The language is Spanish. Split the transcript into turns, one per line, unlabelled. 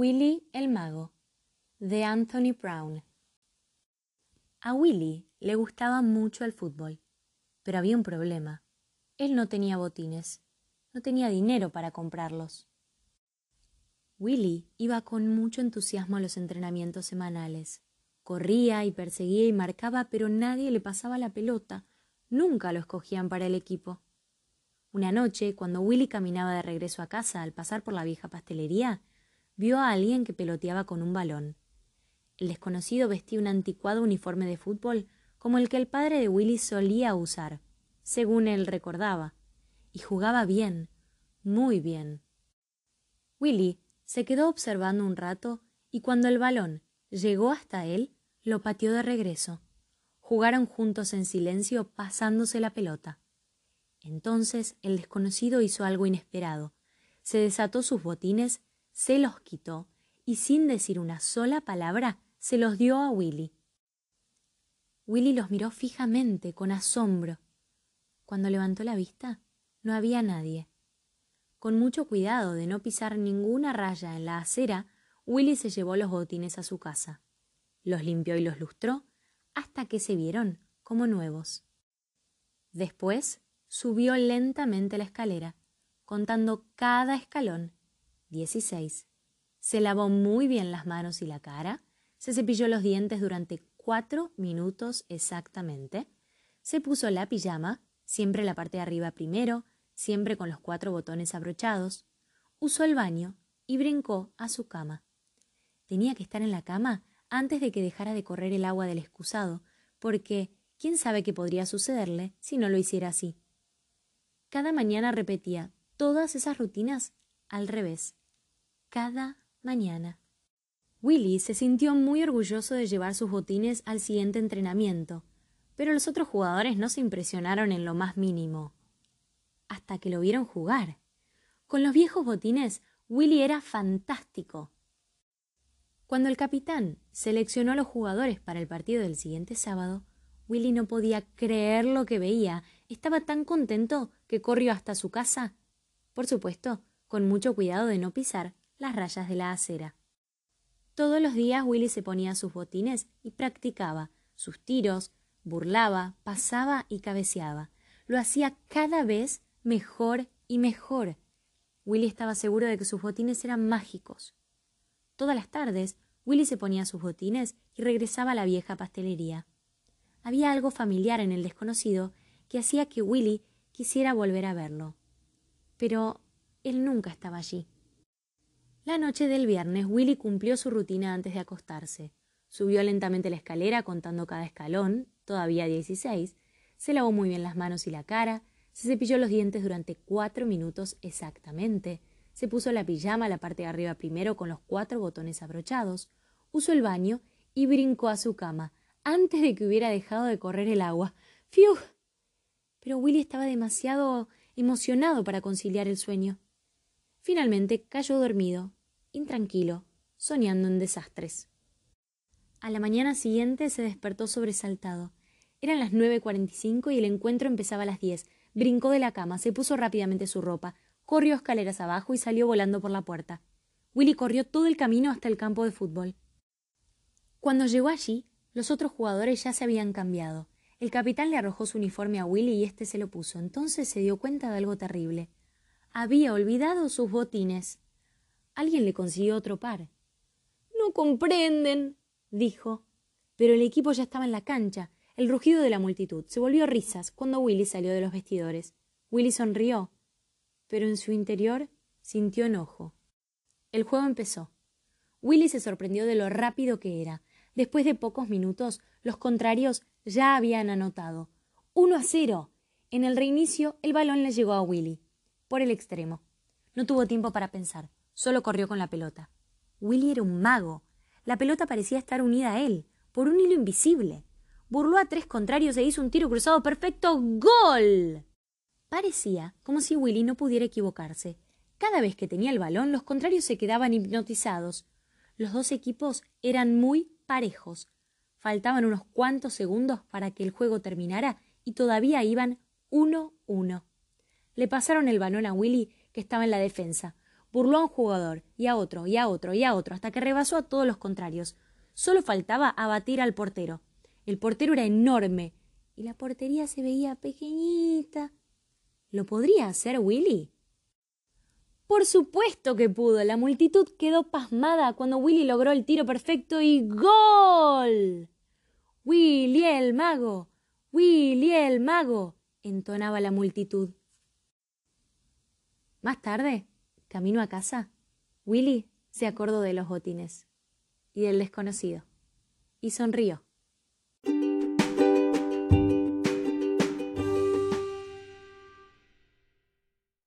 Willy el Mago de Anthony Brown A Willy le gustaba mucho el fútbol, pero había un problema. Él no tenía botines, no tenía dinero para comprarlos. Willy iba con mucho entusiasmo a los entrenamientos semanales. Corría y perseguía y marcaba, pero nadie le pasaba la pelota. Nunca lo escogían para el equipo. Una noche, cuando Willy caminaba de regreso a casa al pasar por la vieja pastelería, vio a alguien que peloteaba con un balón. El desconocido vestía un anticuado uniforme de fútbol como el que el padre de Willy solía usar, según él recordaba, y jugaba bien, muy bien. Willy se quedó observando un rato y cuando el balón llegó hasta él, lo pateó de regreso. Jugaron juntos en silencio pasándose la pelota. Entonces el desconocido hizo algo inesperado. Se desató sus botines se los quitó y sin decir una sola palabra se los dio a Willy. Willy los miró fijamente, con asombro. Cuando levantó la vista, no había nadie. Con mucho cuidado de no pisar ninguna raya en la acera, Willy se llevó los botines a su casa. Los limpió y los lustró hasta que se vieron como nuevos. Después subió lentamente la escalera, contando cada escalón 16. Se lavó muy bien las manos y la cara, se cepilló los dientes durante cuatro minutos exactamente, se puso la pijama, siempre la parte de arriba primero, siempre con los cuatro botones abrochados, usó el baño y brincó a su cama. Tenía que estar en la cama antes de que dejara de correr el agua del excusado, porque quién sabe qué podría sucederle si no lo hiciera así. Cada mañana repetía todas esas rutinas al revés cada mañana. Willy se sintió muy orgulloso de llevar sus botines al siguiente entrenamiento, pero los otros jugadores no se impresionaron en lo más mínimo. Hasta que lo vieron jugar. Con los viejos botines, Willy era fantástico. Cuando el capitán seleccionó a los jugadores para el partido del siguiente sábado, Willy no podía creer lo que veía. Estaba tan contento que corrió hasta su casa. Por supuesto, con mucho cuidado de no pisar las rayas de la acera. Todos los días Willy se ponía sus botines y practicaba sus tiros, burlaba, pasaba y cabeceaba. Lo hacía cada vez mejor y mejor. Willy estaba seguro de que sus botines eran mágicos. Todas las tardes, Willy se ponía sus botines y regresaba a la vieja pastelería. Había algo familiar en el desconocido que hacía que Willy quisiera volver a verlo. Pero él nunca estaba allí. La noche del viernes, Willy cumplió su rutina antes de acostarse. Subió lentamente la escalera contando cada escalón, todavía dieciséis, se lavó muy bien las manos y la cara, se cepilló los dientes durante cuatro minutos exactamente, se puso la pijama la parte de arriba primero con los cuatro botones abrochados, usó el baño y brincó a su cama, antes de que hubiera dejado de correr el agua. ¡Fiu! Pero Willy estaba demasiado emocionado para conciliar el sueño. Finalmente cayó dormido, intranquilo, soñando en desastres. A la mañana siguiente se despertó sobresaltado. Eran las nueve cuarenta y cinco y el encuentro empezaba a las diez. Brincó de la cama, se puso rápidamente su ropa, corrió escaleras abajo y salió volando por la puerta. Willy corrió todo el camino hasta el campo de fútbol. Cuando llegó allí, los otros jugadores ya se habían cambiado. El capitán le arrojó su uniforme a Willy y éste se lo puso. Entonces se dio cuenta de algo terrible. Había olvidado sus botines. Alguien le consiguió otro par. No comprenden, dijo. Pero el equipo ya estaba en la cancha. El rugido de la multitud se volvió risas cuando Willy salió de los vestidores. Willy sonrió, pero en su interior sintió enojo. El juego empezó. Willy se sorprendió de lo rápido que era. Después de pocos minutos, los contrarios ya habían anotado. Uno a cero. En el reinicio, el balón le llegó a Willy, por el extremo. No tuvo tiempo para pensar. Solo corrió con la pelota. Willy era un mago. La pelota parecía estar unida a él, por un hilo invisible. Burló a tres contrarios e hizo un tiro cruzado perfecto. ¡Gol! Parecía como si Willy no pudiera equivocarse. Cada vez que tenía el balón, los contrarios se quedaban hipnotizados. Los dos equipos eran muy parejos. Faltaban unos cuantos segundos para que el juego terminara y todavía iban uno uno. Le pasaron el balón a Willy, que estaba en la defensa burló a un jugador, y a otro, y a otro, y a otro, hasta que rebasó a todos los contrarios. Solo faltaba abatir al portero. El portero era enorme, y la portería se veía pequeñita. ¿Lo podría hacer Willy? Por supuesto que pudo. La multitud quedó pasmada cuando Willy logró el tiro perfecto y ¡Gol! Willy el mago. Willy el mago. entonaba la multitud. Más tarde, camino a casa, Willy se acordó de los botines y del desconocido y sonrió.